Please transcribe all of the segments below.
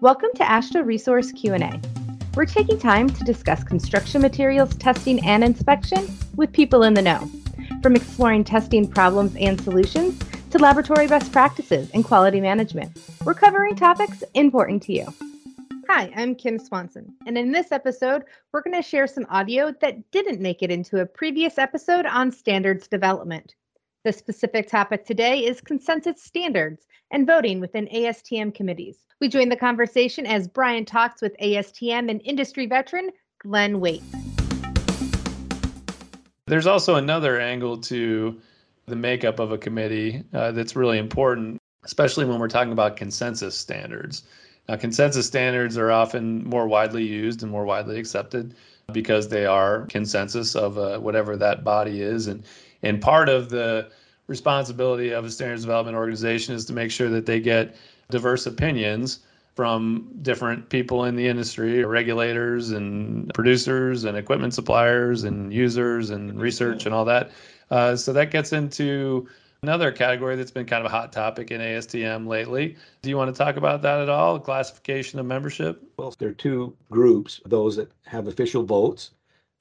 Welcome to AASHTO Resource Q&A. We're taking time to discuss construction materials testing and inspection with people in the know. From exploring testing problems and solutions to laboratory best practices and quality management, we're covering topics important to you. Hi, I'm Kim Swanson, and in this episode, we're going to share some audio that didn't make it into a previous episode on standards development. The specific topic today is consensus standards and voting within ASTM committees. We join the conversation as Brian talks with ASTM and industry veteran Glenn Waite. There's also another angle to the makeup of a committee uh, that's really important, especially when we're talking about consensus standards. Now, consensus standards are often more widely used and more widely accepted because they are consensus of uh, whatever that body is. And, and part of the responsibility of a standards development organization is to make sure that they get diverse opinions from different people in the industry, regulators and producers and equipment suppliers and users and research and all that. Uh, so that gets into another category that's been kind of a hot topic in ASTM lately. Do you want to talk about that at all? Classification of membership? Well, there are two groups those that have official votes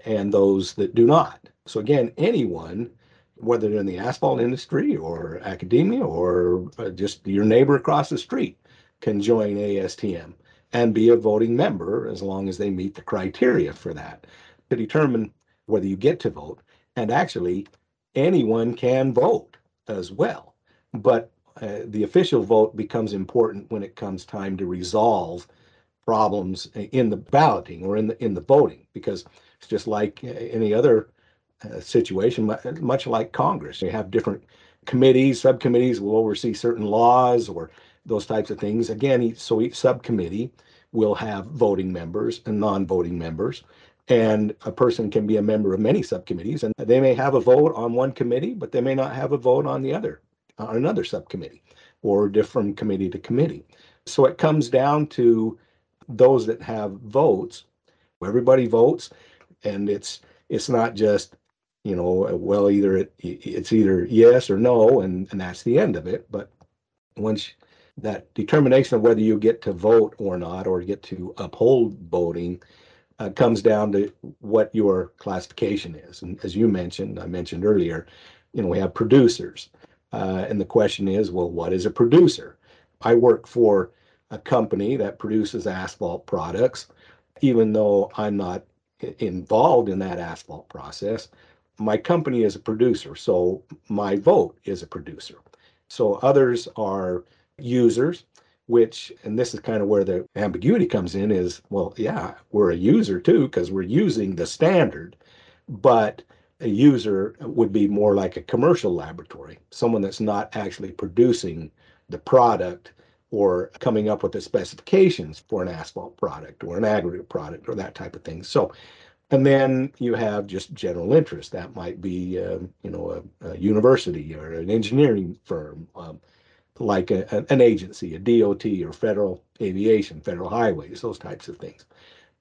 and those that do not. So, again, anyone whether they're in the asphalt industry or academia or uh, just your neighbor across the street can join ASTM and be a voting member as long as they meet the criteria for that to determine whether you get to vote. And actually, anyone can vote as well. But uh, the official vote becomes important when it comes time to resolve problems in the balloting or in the in the voting because it's just like uh, any other uh, situation, much like Congress. They have different committees, subcommittees will oversee certain laws or those types of things. Again, so each subcommittee will have voting members and non-voting members. And a person can be a member of many subcommittees, and they may have a vote on one committee, but they may not have a vote on the other, on another subcommittee, or different committee to committee. So it comes down to those that have votes. Everybody votes, and it's it's not just you know, well, either it, it's either yes or no, and, and that's the end of it. But once that determination of whether you get to vote or not, or get to uphold voting, uh, comes down to what your classification is. And as you mentioned, I mentioned earlier, you know, we have producers. Uh, and the question is, well, what is a producer? I work for a company that produces asphalt products, even though I'm not involved in that asphalt process my company is a producer, so my vote is a producer. So others are users, which, and this is kind of where the ambiguity comes in is, well, yeah, we're a user too, because we're using the standard, but a user would be more like a commercial laboratory, someone that's not actually producing the product or coming up with the specifications for an asphalt product or an aggregate product or that type of thing. So and then you have just general interest. That might be, um, you know, a, a, university or an engineering firm, um, like a, an agency, a DOT or federal aviation, federal highways, those types of things.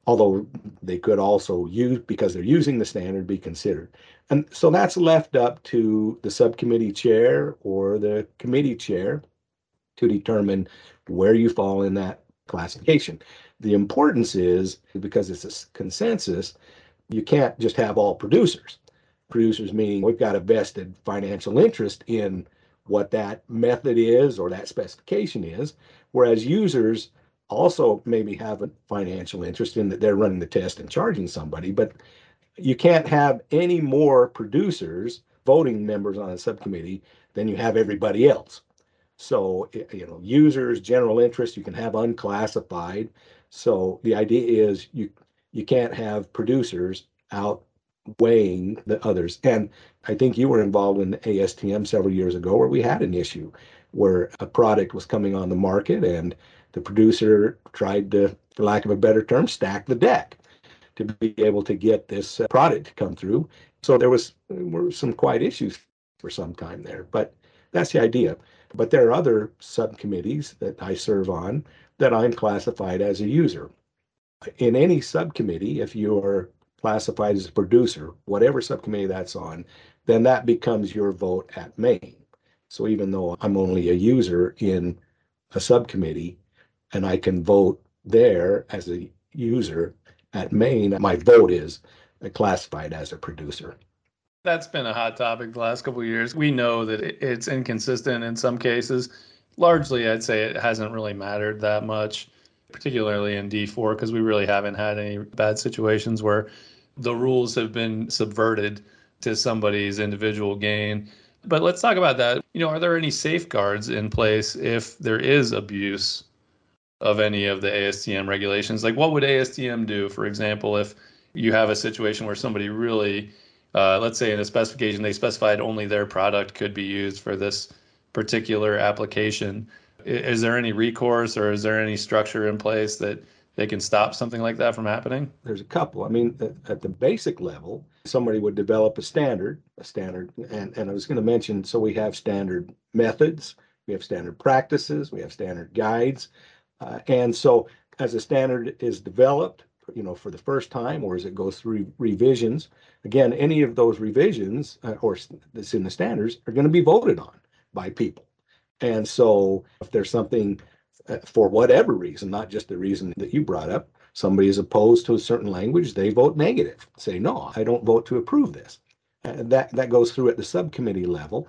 Although they could also use, because they're using the standard, be considered. And so that's left up to the subcommittee chair or the committee chair to determine where you fall in that classification. The importance is because it's a consensus, you can't just have all producers. Producers meaning we've got a vested financial interest in what that method is or that specification is, whereas users also maybe have a financial interest in that they're running the test and charging somebody, but you can't have any more producers voting members on a subcommittee than you have everybody else. So, you know, users, general interest, you can have unclassified. So the idea is you you can't have producers outweighing the others. And I think you were involved in ASTM several years ago where we had an issue where a product was coming on the market and the producer tried to, for lack of a better term, stack the deck to be able to get this uh, product to come through. So there was were some quite issues for some time there, but that's the idea. But there are other subcommittees that I serve on that I'm classified as a user. In any subcommittee, if you're classified as a producer, whatever subcommittee that's on, then that becomes your vote at main. So even though I'm only a user in a subcommittee and I can vote there as a user at main, my vote is classified as a producer. That's been a hot topic the last couple of years. We know that it's inconsistent in some cases. Largely, I'd say it hasn't really mattered that much, particularly in D4, because we really haven't had any bad situations where the rules have been subverted to somebody's individual gain. But let's talk about that. You know, are there any safeguards in place if there is abuse of any of the ASTM regulations? Like, what would ASTM do, for example, if you have a situation where somebody really, uh, let's say in a specification, they specified only their product could be used for this particular application? Is there any recourse or is there any structure in place that they can stop something like that from happening? There's a couple. I mean, at the basic level, somebody would develop a standard, a standard, and, and I was going to mention so we have standard methods, we have standard practices, we have standard guides. Uh, and so as a standard is developed, you know, for the first time or as it goes through revisions, again, any of those revisions uh, or that's in the standards are going to be voted on by people. And so if there's something uh, for whatever reason, not just the reason that you brought up, somebody is opposed to a certain language, they vote negative, say, no, I don't vote to approve this. And that, that goes through at the subcommittee level.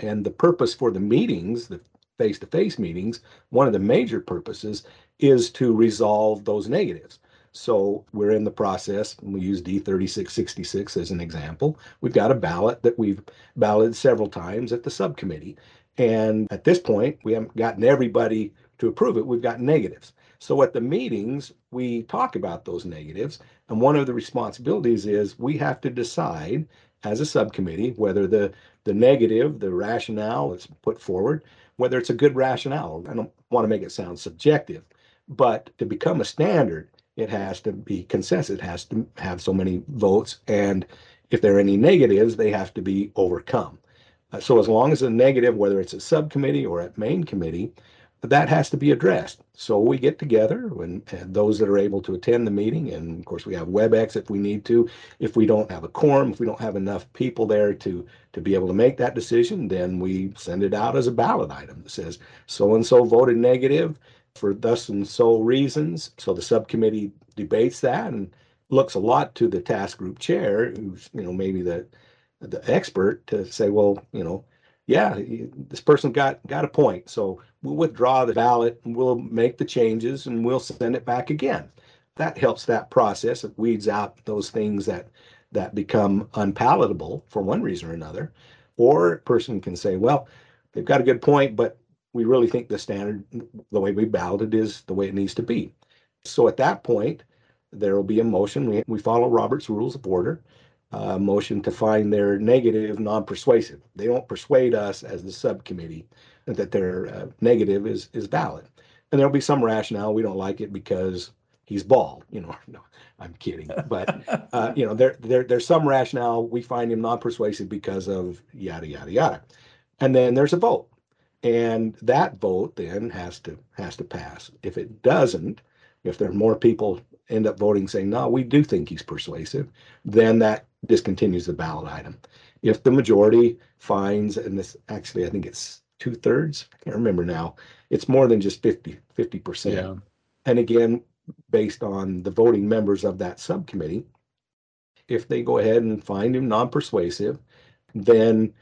And the purpose for the meetings, the face to face meetings, one of the major purposes is to resolve those negatives. So we're in the process, and we use D3666 as an example. We've got a ballot that we've balloted several times at the subcommittee. And at this point, we haven't gotten everybody to approve it, we've got negatives. So at the meetings, we talk about those negatives. And one of the responsibilities is we have to decide as a subcommittee whether the, the negative, the rationale that's put forward, whether it's a good rationale. I don't want to make it sound subjective, but to become a standard, it has to be consensus. It has to have so many votes. And if there are any negatives, they have to be overcome. Uh, so as long as a negative, whether it's a subcommittee or a main committee, that has to be addressed. So we get together when those that are able to attend the meeting, and of course we have WebEx if we need to. If we don't have a quorum, if we don't have enough people there to to be able to make that decision, then we send it out as a ballot item that says so and so voted negative for thus and so reasons. So the subcommittee debates that and looks a lot to the task group chair, who's you know maybe the the expert, to say, well, you know, yeah, this person got got a point. So we'll withdraw the ballot and we'll make the changes and we'll send it back again. That helps that process. It weeds out those things that that become unpalatable for one reason or another. Or a person can say, well, they've got a good point, but we really think the standard, the way we balloted it is the way it needs to be. So at that point, there will be a motion. We, we follow Robert's Rules of Order uh, motion to find their negative non-persuasive. They don't persuade us as the subcommittee that their uh, negative is is valid. And there'll be some rationale. We don't like it because he's bald. You know, no, I'm kidding. But uh, you know, there there there's some rationale. We find him non-persuasive because of yada yada yada. And then there's a vote, and that vote then has to has to pass. If it doesn't, if there are more people end up voting saying no, we do think he's persuasive, then that discontinues the ballot item. If the majority finds, and this actually, I think it's two thirds, I can't remember now, it's more than just 50, 50%. Yeah. And again, based on the voting members of that subcommittee, if they go ahead and find him non-persuasive, then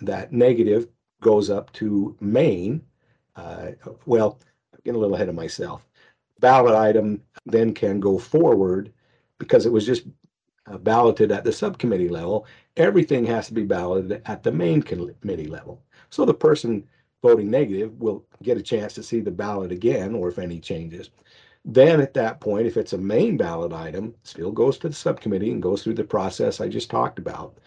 that negative goes up to main. Uh, well, I'm getting a little ahead of myself. Ballot item then can go forward because it was just uh, balloted at the subcommittee level, everything has to be balloted at the main committee level. So the person voting negative will get a chance to see the ballot again, or if any changes. Then at that point, if it's a main ballot item, still goes to the subcommittee and goes through the process I just talked about.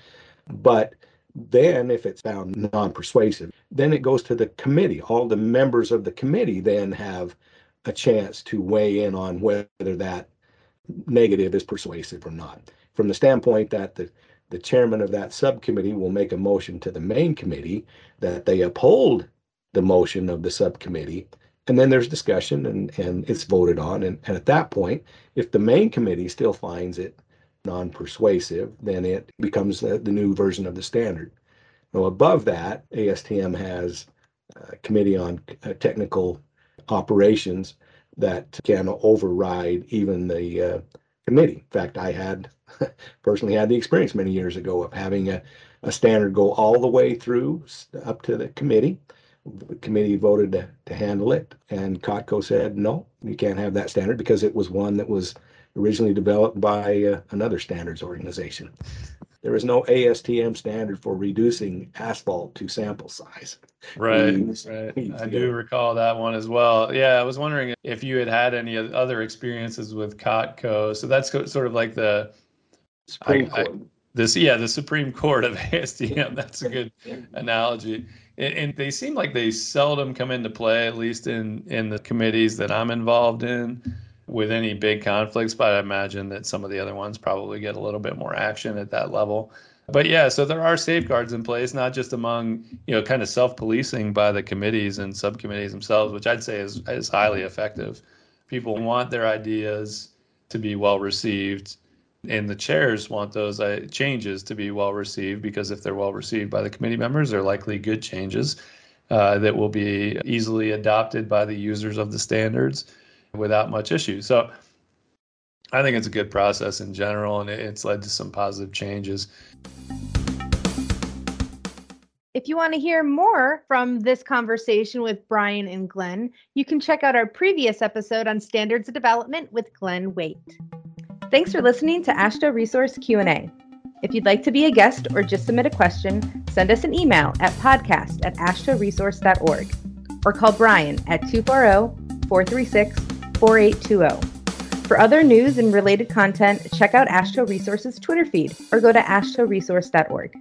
But then if it's found non-persuasive, then it goes to the committee. All the members of the committee then have a chance to weigh in on whether that negative is persuasive or not from the standpoint that the, the chairman of that subcommittee will make a motion to the main committee that they uphold the motion of the subcommittee and then there's discussion and, and it's voted on and, and at that point if the main committee still finds it non-persuasive then it becomes the, the new version of the standard now above that astm has a committee on uh, technical operations that can override even the uh, committee. In fact, I had personally had the experience many years ago of having a, a standard go all the way through up to the committee. The committee voted to, to handle it, and COTCO said, no, you can't have that standard because it was one that was originally developed by uh, another standards organization. There is no ASTM standard for reducing asphalt to sample size. Right, right. I do recall that one as well. Yeah, I was wondering if you had had any other experiences with COTCO. So that's sort of like the Supreme I, Court. I, this, yeah, the Supreme Court of ASTM. That's a good analogy. And, and they seem like they seldom come into play, at least in in the committees that I'm involved in with any big conflicts, but I imagine that some of the other ones probably get a little bit more action at that level. But yeah, so there are safeguards in place, not just among, you know, kind of self-policing by the committees and subcommittees themselves, which I'd say is, is highly effective. People want their ideas to be well received, and the chairs want those uh, changes to be well received because if they're well received by the committee members, they're likely good changes uh, that will be easily adopted by the users of the standards without much issue. So I think it's a good process in general, and it's led to some positive changes. If you want to hear more from this conversation with Brian and Glenn, you can check out our previous episode on standards of development with Glenn Waite. Thanks for listening to AASHTO Resource Q&A. If you'd like to be a guest or just submit a question, send us an email at podcast at aashtoresource.org or call Brian at 240 436 4820. For other news and related content, check out AASHTO Resources Twitter feed or go to aashtoresource.org.